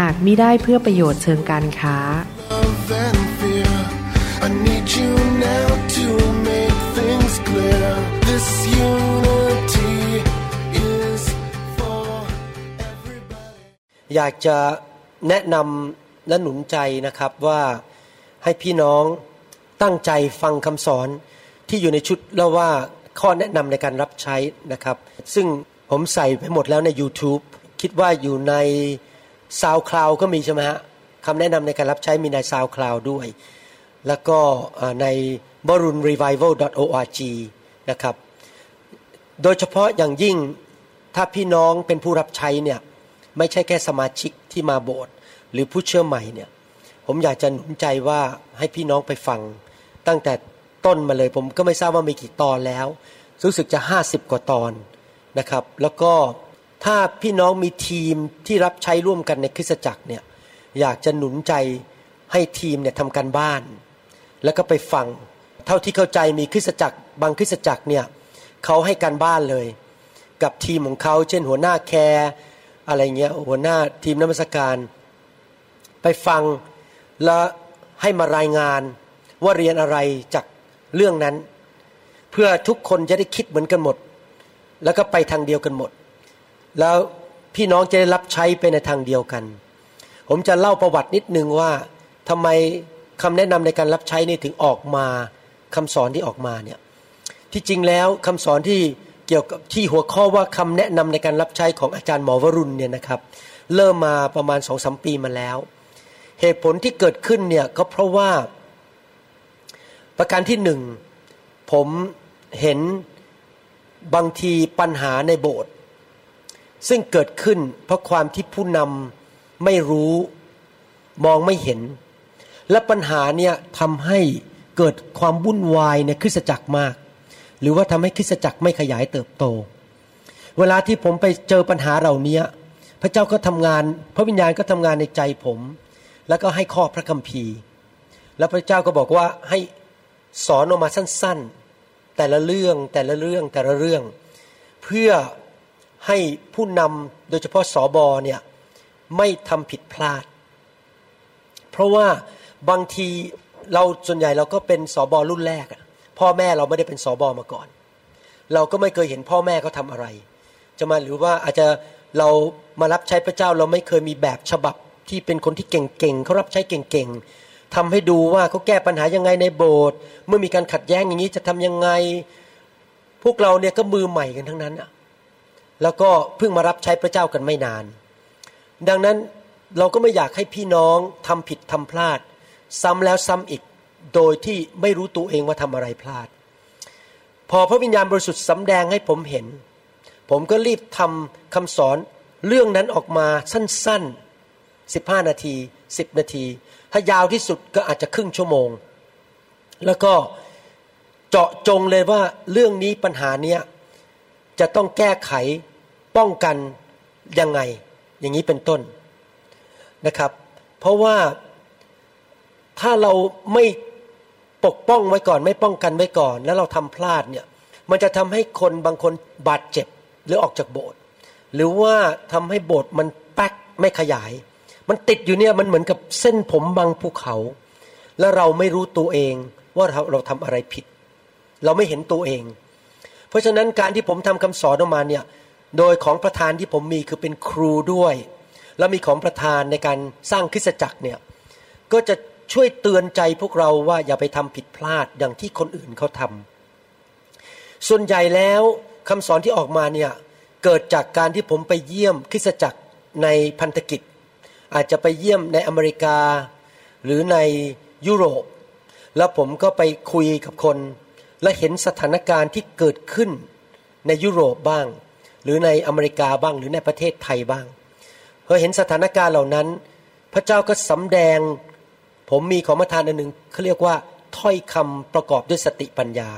หากมิได้เพื่อประโยชน์เชิงการค้า อยากจะแนะนำและหนุนใจนะครับว่าให้พี่น้องตั้งใจฟังคำสอนที่อยู่ในชุดแล้วว่าข้อแนะนำในการรับใช้นะครับ ซึ่งผมใส่ไปหมดแล้วใน YouTube คิดว่าอยู่ใน SoundCloud ก็มีใช่ไหมฮะคำแนะนำในการรับใช้มีใน SoundCloud ด้วย แล้วก็ใน b a r u n revival org นะครับ โดยเฉพาะอย่างยิ่งถ้าพี่น้องเป็นผู้รับใช้เนี่ยไม่ใช่แค่สมาชิกที่มาโบสถ์หรือผู้เชื่อใหม่เนี่ยผมอยากจะหนุนใจว่าให้พี่น้องไปฟัง ตั้งแต่ต้นมาเลยผมก็ไม่ทราบว่ามีกี่ตอนแล้ว รู้สึกจะ 50 กว่าตอนนะครับ แล้วก็ ถ้าพี่น้องมีทีมที่รับใช้ร่วมกันในคริสตจักรเนี่ยอยากจะหนุนใจให้ทีมเนี่ยทำการบ้าน แล้วก็ไปฟัง เท่าที่เข้าใจมีคริสตจักร บางคริสตจักรเนี่ยเขาให้การบ้านเลย กับทีมของเขาเช่นหัวหน้าแคร์อะไรเงี้ยหัวหน้าทีมนมัสการ ไปฟังแล้วให้มารายงานว่าเรียนอะไรจากเรื่องนั้น เพื่อทุกคนจะได้คิดเหมือนกันหมด แล้วก็ไปทางเดียวกันหมด แล้วพี่น้องจะได้รับใช้ไปในทางเดียวกัน ผมจะเล่าประวัตินิดนึงว่าทำไมคำแนะนำในการรับใช้นี่ถึงออกมาคำสอนที่ออกมาเนี่ยที่จริงแล้วคำสอนที่เกี่ยวกับที่หัวข้อว่าคำแนะนำในการรับใช้ของอาจารย์หมอวรุณเนี่ยนะครับ เริ่มมาประมาณสองสมปีมาแล้ว เหตุผลที่เกิดขึ้นเนี่ยก็เพราะว่า ประการที่หนึ่งผมเห็นบางทีปัญหาในโบสถ์ ซึ่งเกิดขึ้นเพราะความที่ผู้นำไม่รู้มองไม่เห็น และปัญหาเนี่ยทำให้เกิดความวุ่นวายในคริสตจักรมาก หรือว่าทำให้คริสตจักรไม่ขยายเติบโต เวลาที่ผมไปเจอปัญหาเหล่านี้พระเจ้าก็ทำงาน พระวิญญาณก็ทำงานในใจผม แล้วก็ให้ข้อพระคัมภีร์ แล้วพระเจ้าก็บอกว่าให้สอนออกมาสั้น ๆ แต่ละเรื่องแต่ละเรื่องแต่ละเรื่อง เพื่อ ให้ผู้นำโดยเฉพาะสอบอเนี่ยไม่ทำผิดพลาด เพราะว่าบางทีเราส่วนใหญ่เราก็เป็นสอบอรุ่นแรกพ่อแม่เราไม่ได้เป็นสอบอมาก่อน เราก็ไม่เคยเห็นพ่อแม่เขาทำอะไร จะมาหรือว่าอาจจะเรามารับใช้พระเจ้าเราไม่เคยมีแบบฉบับที่เป็นคนที่เก่งๆเขารับใช้เก่งๆทำให้ดูว่าเขาแก้ปัญหายังไงในโบสถ์เมื่อมีการขัดแย้งอย่างนี้จะทำยังไง พวกเราเนี่ยก็มือใหม่กันทั้งนั้นอะ แล้วก็เพิ่งมารับใช้พระเจ้ากันไม่นาน ดังนั้นเราก็ไม่อยากให้พี่น้องทำผิดทำพลาด ซ้ำแล้วซ้ำอีกโดยที่ไม่รู้ตัวเองว่าทำอะไรพลาด พอพระวิญญาณบริสุทธิ์สำแดงให้ผมเห็น ผมก็รีบทำคำสอนเรื่องนั้นออกมาสั้นๆ 15 นาที 10 นาที ถ้ายาวที่สุดก็อาจจะครึ่งชั่วโมง แล้วก็เจาะจงเลยว่าเรื่องนี้ปัญหาเนี้ยจะต้องแก้ไข ป้องกันยังไง อย่างนี้เป็นต้นนะครับ เพราะว่าถ้าเราไม่ปกป้องไว้ก่อน ไม่ป้องกันไว้ก่อน แล้วเราทำพลาดเนี่ย มันจะทำให้คนบางคนบาดเจ็บหรือออกจากโบสถ์หรือว่าทำให้โบสถ์มันแป๊กไม่ขยาย มันติดอยู่เนี่ยมันเหมือนกับเส้นผมบางภูเขา แล้วเราไม่รู้ตัวเองว่าเราเราทำอะไรผิด เราไม่เห็นตัวเอง เพราะฉะนั้นการที่ผมทำคำสอนออกมาเนี่ย โดยของประธานที่ผมมีคือเป็นครูด้วย แล้วมีของประธานในการสร้างคริสตจักรเนี่ยก็จะช่วยเตือนใจพวกเราว่าอย่าไปทำผิดพลาดอย่างที่คนอื่นเขาทำส่วนใหญ่แล้วคำสอนที่ออกมาเนี่ยเกิดจากการที่ผมไปเยี่ยมคริสตจักรในพันธกิจ อาจจะไปเยี่ยมในอเมริกา หรือในยุโรป แล้วผมก็ไปคุยกับคน และเห็นสถานการณ์ที่เกิดขึ้นในยุโรปบ้าง หรือในอเมริกาบ้าง หรือในประเทศไทยบ้างพอเห็นสถานการณ์เหล่านั้น พระเจ้าก็สำแดง ผมมีของประทานอันหนึ่งเขาเรียกว่าถ้อยคำประกอบด้วยสติปัญญา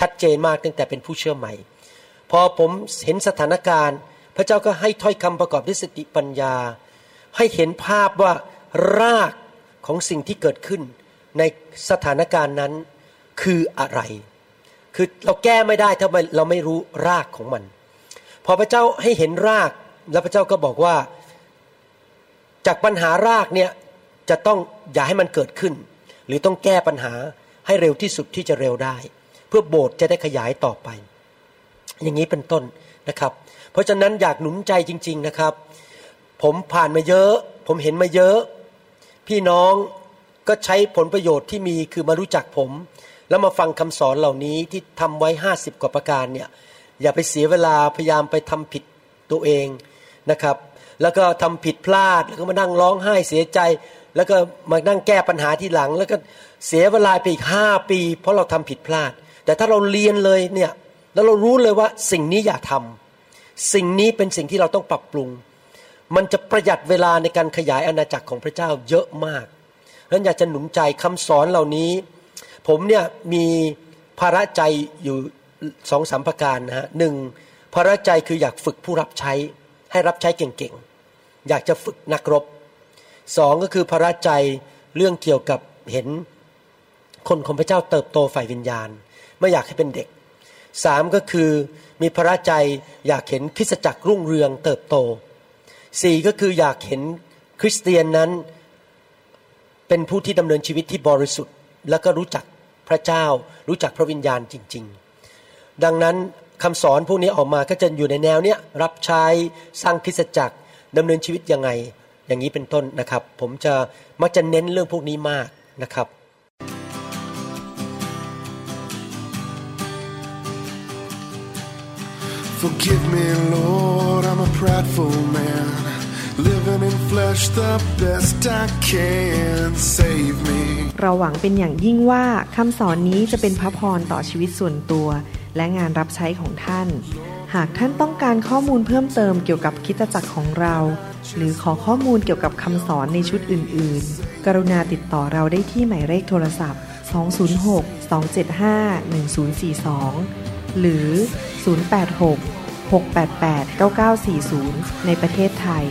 ชัดเจนมากตั้งแต่เป็นผู้เชื่อใหม่ พอผมเห็นสถานการณ์ พระเจ้าก็ให้ถ้อยคำประกอบด้วยสติปัญญา ให้เห็นภาพว่ารากของสิ่งที่เกิดขึ้น ในสถานการณ์นั้นคืออะไร คือเราแก้ไม่ได้ถ้าเราไม่รู้รากของมัน พอพระเจ้าให้เห็นราก แล้วพระเจ้าก็บอกว่า จากปัญหารากเนี่ยจะต้องอย่าให้มันเกิดขึ้น หรือต้องแก้ปัญหาให้เร็วที่สุดที่จะเร็วได้ เพื่อโบสถ์จะได้ขยายต่อไป อย่างนี้เป็นต้นนะครับ เพราะฉะนั้นอยากหนุนใจจริง ๆนะครับ ผมผ่านมาเยอะ ผมเห็นมาเยอะ พี่น้องก็ใช้ผลประโยชน์ที่มีคือมารู้จักผม แล้วมาฟังคำสอนเหล่านี้ที่ทำไว้ห้าสิบกว่าประการเนี่ย อย่าไปเสียเวลาพยายามไปทำผิดตัวเองนะครับ แล้วก็ทำผิดพลาดแล้วก็มานั่งร้องไห้เสียใจ แล้วก็มานั่งแก้ปัญหาที่หลัง แล้วก็เสียเวลาไปอีกห้าปี เพราะเราทำผิดพลาด แต่ถ้าเราเรียนเลยเนี่ยแล้วเรารู้เลยว่าสิ่งนี้อย่าทำสิ่งนี้เป็นสิ่งที่เราต้องปรับปรุง มันจะประหยัดเวลาในการขยายอาณาจักรของพระเจ้าเยอะมากนั้นอยากจะหนุนใจคำสอนเหล่านี้ ผมเนี่ยมีภาระใจอยู่ สองสามประการนะฮะหนึ่งภาระใจคืออยากฝึกผู้รับใช้ ให้รับใช้เก่งๆ อยากจะฝึกนักรบสองก็คือภาระใจเรื่องเกี่ยวกับเห็นคนของพระเจ้าเติบโตฝ่ายวิญญาณ ไม่อยากให้เป็นเด็กสามก็คือมีภาระใจอยากเห็นคริสตจักรรุ่งเรืองเติบโตสี่ก็คืออยากเห็นคริสเตียนนั้นเป็นผู้ที่ดำเนินชีวิตที่บริสุทธิ์ แล้วก็รู้จักพระเจ้ารู้จักพระวิญญาณจริง ๆ ดังนั้นคำสอนพวกนี้ออกมาก็จะอยู่ในแนวเนี้ยรับใช้สร้างคริสตจักรดำเนินชีวิตยังไง อย่างนี้เป็นต้นนะครับ ผมจะมักจะเน้นเรื่องพวกนี้มากนะครับ Forgive me, Lord, I'm a prideful man. Living in flesh the best I can. Save me. เราหวังเป็นอย่างยิ่งว่าคำสอนนี้จะเป็นพระพรต่อชีวิตส่วนตัว และงานรับใช้ของท่าน หากท่านต้องการข้อมูลเพิ่มเติมเกี่ยวกับคิดตจักรของเรา หรือขอข้อมูลเกี่ยวกับคำสอนในชุดอื่น ๆ กรุณาติดต่อเราได้ที่หมายเลขโทรศัพท์ 206-275-1042 หรือ 086-688-9940 ในประเทศไทย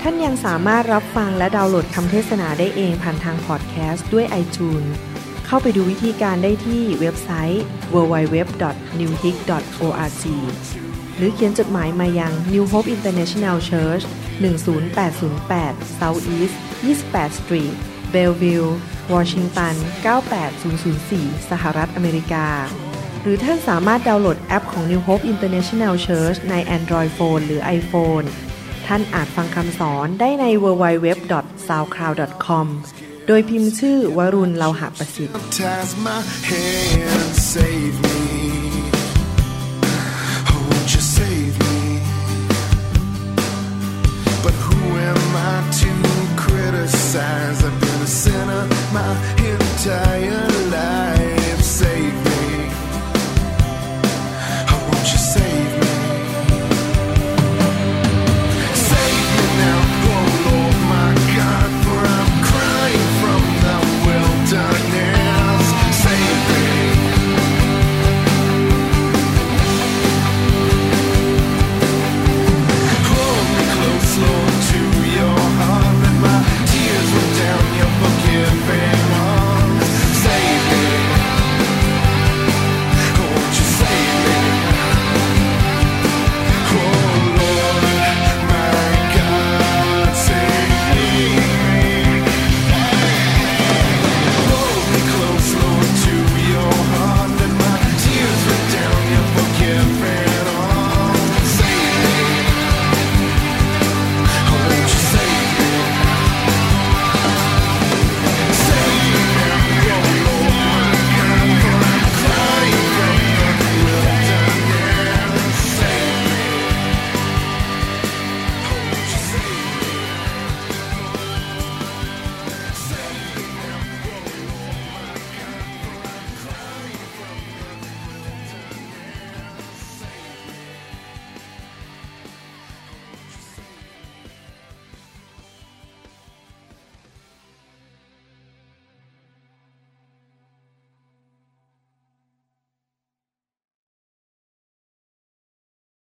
ท่านยังสามารถรับฟังและดาวน์โหลดคำเทศนาได้เองผ่านทางพอดแคสต์ด้วย iTunes เข้าไปดูวิธีการได้ที่เว็บไซต์ www.newhope.org หรือเขียนจดหมายมายัง New Hope International Church 10808 South East 28 Street Bellevue Washington 98004 สหรัฐอเมริกา หรือท่านสามารถดาวน์โหลดแอปของ New Hope International Church ใน Android Phone หรือ iPhone ท่านอาจฟังคำสอนได้ใน www.soundcloud.com โดยพิมพ์ชื่อวรุณเลาหะประสิทธิ์ But who am I to criticize? I've been a sinner my entire life.